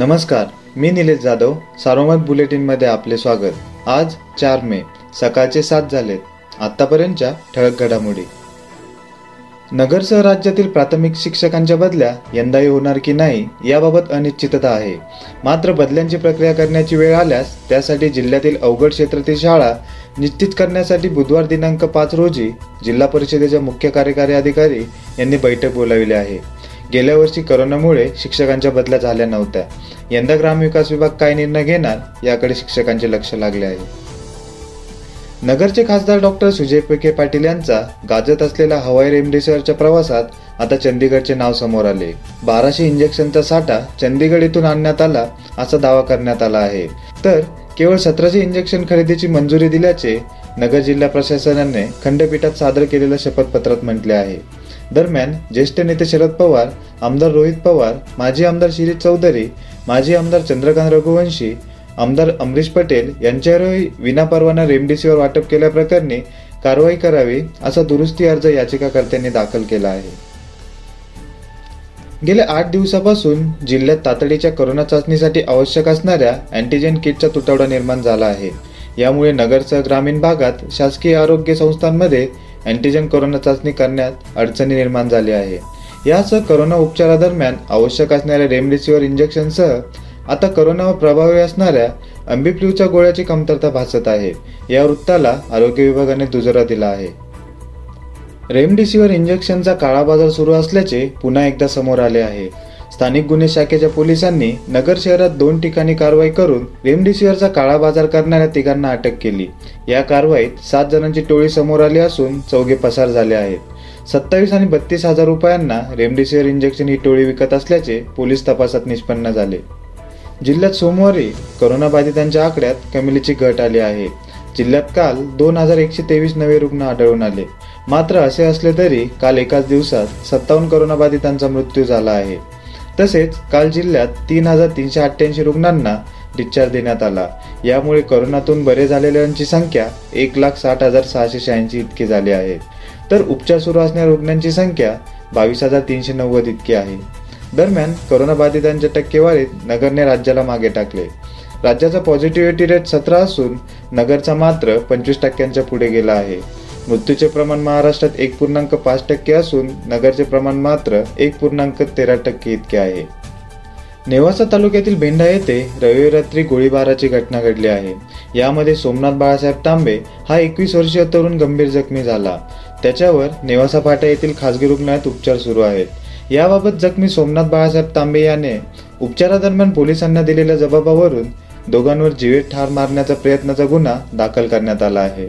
नमस्कार मी निलेश जाधव सारोमत बुलेटिनमध्ये आपले स्वागत. आज चार मे सकाळचे सात झालेत आत्तापर्यंतच्या ठळक घडामोडी. नगरसह राज्यातील प्राथमिक शिक्षकांच्या बदल्या यंदाही होणार की नाही याबाबत अनिश्चितता आहे. मात्र बदल्यांची प्रक्रिया करण्याची वेळ आल्यास त्यासाठी जिल्ह्यातील अवघड क्षेत्रातील शाळा निश्चित करण्यासाठी बुधवार दिनांक पाच रोजी जिल्हा परिषदेच्या मुख्य कार्यकारी अधिकारी यांनी बैठक बोलाविली आहे. गेल्या वर्षी करोनामुळे शिक्षकांच्या बदल्या झाल्या नव्हत्या. यंदा ग्रामविकास विभाग काय निर्णय घेणार याकडे शिक्षकांचे लक्ष लागले आहे. नगरचे खासदार डॉक्टर सुजय विखे पाटील यांचा गाजत असलेला हवाई रेमडेसिवीरच्या प्रवासात आता चंदीगडचे नाव समोर आले. बाराशे इंजेक्शनचा साठा चंदीगड येथून आणण्यात आला असा दावा करण्यात आला आहे. तर केवळ सतराशे इंजेक्शन खरेदीची मंजुरी दिल्याचे नगर जिल्हा प्रशासनाने खंडपीठात सादर केलेल्या शपथपत्रात म्हटले आहे. दरम्यान ज्येष्ठ नेते शरद पवार आमदार रोहित पवार माजी आमदार शिरीष चौधरी माजी आमदार चंद्रकांत रघुवंशी आमदार अमरीश पटेल यांच्यावरही विनापरवाना रेमडेसिवीर वाटप केल्याप्रकरणी कारवाई करावी असा दुरुस्ती अर्ज याचिकाकर्त्यांनी दाखल केला आहे. गेल्या आठ दिवसापासून जिल्ह्यात तातडीच्या करोना चाचणीसाठी आवश्यक असणाऱ्या अँटीजेन किटचा तुटवडा निर्माण झाला आहे. यामुळे नगरसह ग्रामीण भागात शासकीय आरोग्य संस्थांमध्ये अँटीजन कोरोना चाचणी करण्यात अडचणी निर्माण झाली आहे. यासह कोरोना उपचारादरम्यान आवश्यक असणाऱ्या रेमडेसिवीर इंजेक्शनसह आता करोनावर प्रभावी असणाऱ्या अम्बिफ्ल्यूच्या गोळ्याची कमतरता भासत आहे. या वृत्ताला आरोग्य विभागाने दुजोरा दिला आहे. रेमडेसिवीर इंजेक्शनचा काळा बाजार सुरू असल्याचे पुन्हा एकदा समोर आले आहे. स्थानिक गुन्हे शाखेच्या पोलिसांनी नगर शहरात दोन ठिकाणी कारवाई करून रेमडेसिवीरचा काळा बाजार करणाऱ्या तिघांना अटक केली. या कारवाईत सात जणांची टोळी समोर आली असून चौघे पसार झाले आहेत. सत्तावीस आणि बत्तीस हजार रुपयांना रेमडेसिवीर इंजेक्शन ही टोळी विकत असल्याचे पोलीस तपासात निष्पन्न झाले. जिल्ह्यात सोमवारी करोनाबाधितांच्या आकड्यात कमिलीची घट आली आहे. जिल्ह्यात काल दोन हजार एकशे तेवीस नवे रुग्ण आढळून आले. मात्र असे असले तरी काल एकाच दिवसात सत्तावन्न करोनाबाधितांचा मृत्यू झाला आहे. तसेच काल जिल्ह्यात तीन हजार तीनशे अठ्ठ्याऐंशी रुग्णांना डिस्चार्ज देण्यात आला. यामुळे करोनातून बरे झालेल्यांची संख्या एक लाख साठ हजार सहाशे शहाऐंशी इतकी झाली आहे. तर उपचार सुरू असणाऱ्या रुग्णांची संख्या बावीस हजार तीनशे नव्वद इतकी आहे. दरम्यान करोनाबाधितांच्या टक्केवारीत नगरने राज्याला मागे टाकले. राज्याचा पॉझिटिव्हिटी रेट सतरा असून नगरचा मात्र पंचवीस टक्क्यांच्या पुढे गेला आहे. मृत्यूचे प्रमाण महाराष्ट्रात एक पूर्णांक पाच टक्के असून नगरचे प्रमाण मात्र एक पूर्णांक तेरा टक्के इतके आहे. नेवासा तालुक्यातील भेंडा येथे रविवारी रात्री गोळीबाराची घटना घडली आहे. यामध्ये सोमनाथ बाळासाहेब तांबे हा एकवीस वर्षीय तरुण गंभीर जखमी झाला. त्याच्यावर नेवासा फाटा येथील खासगी रुग्णालयात उपचार सुरू आहेत. याबाबत जखमी सोमनाथ बाळासाहेब तांबे याने उपचारादरम्यान पोलिसांना दिलेल्या जबाबावरून दोघांवर जीवे ठार मारण्याचा प्रयत्नाचा गुन्हा दाखल करण्यात आला आहे.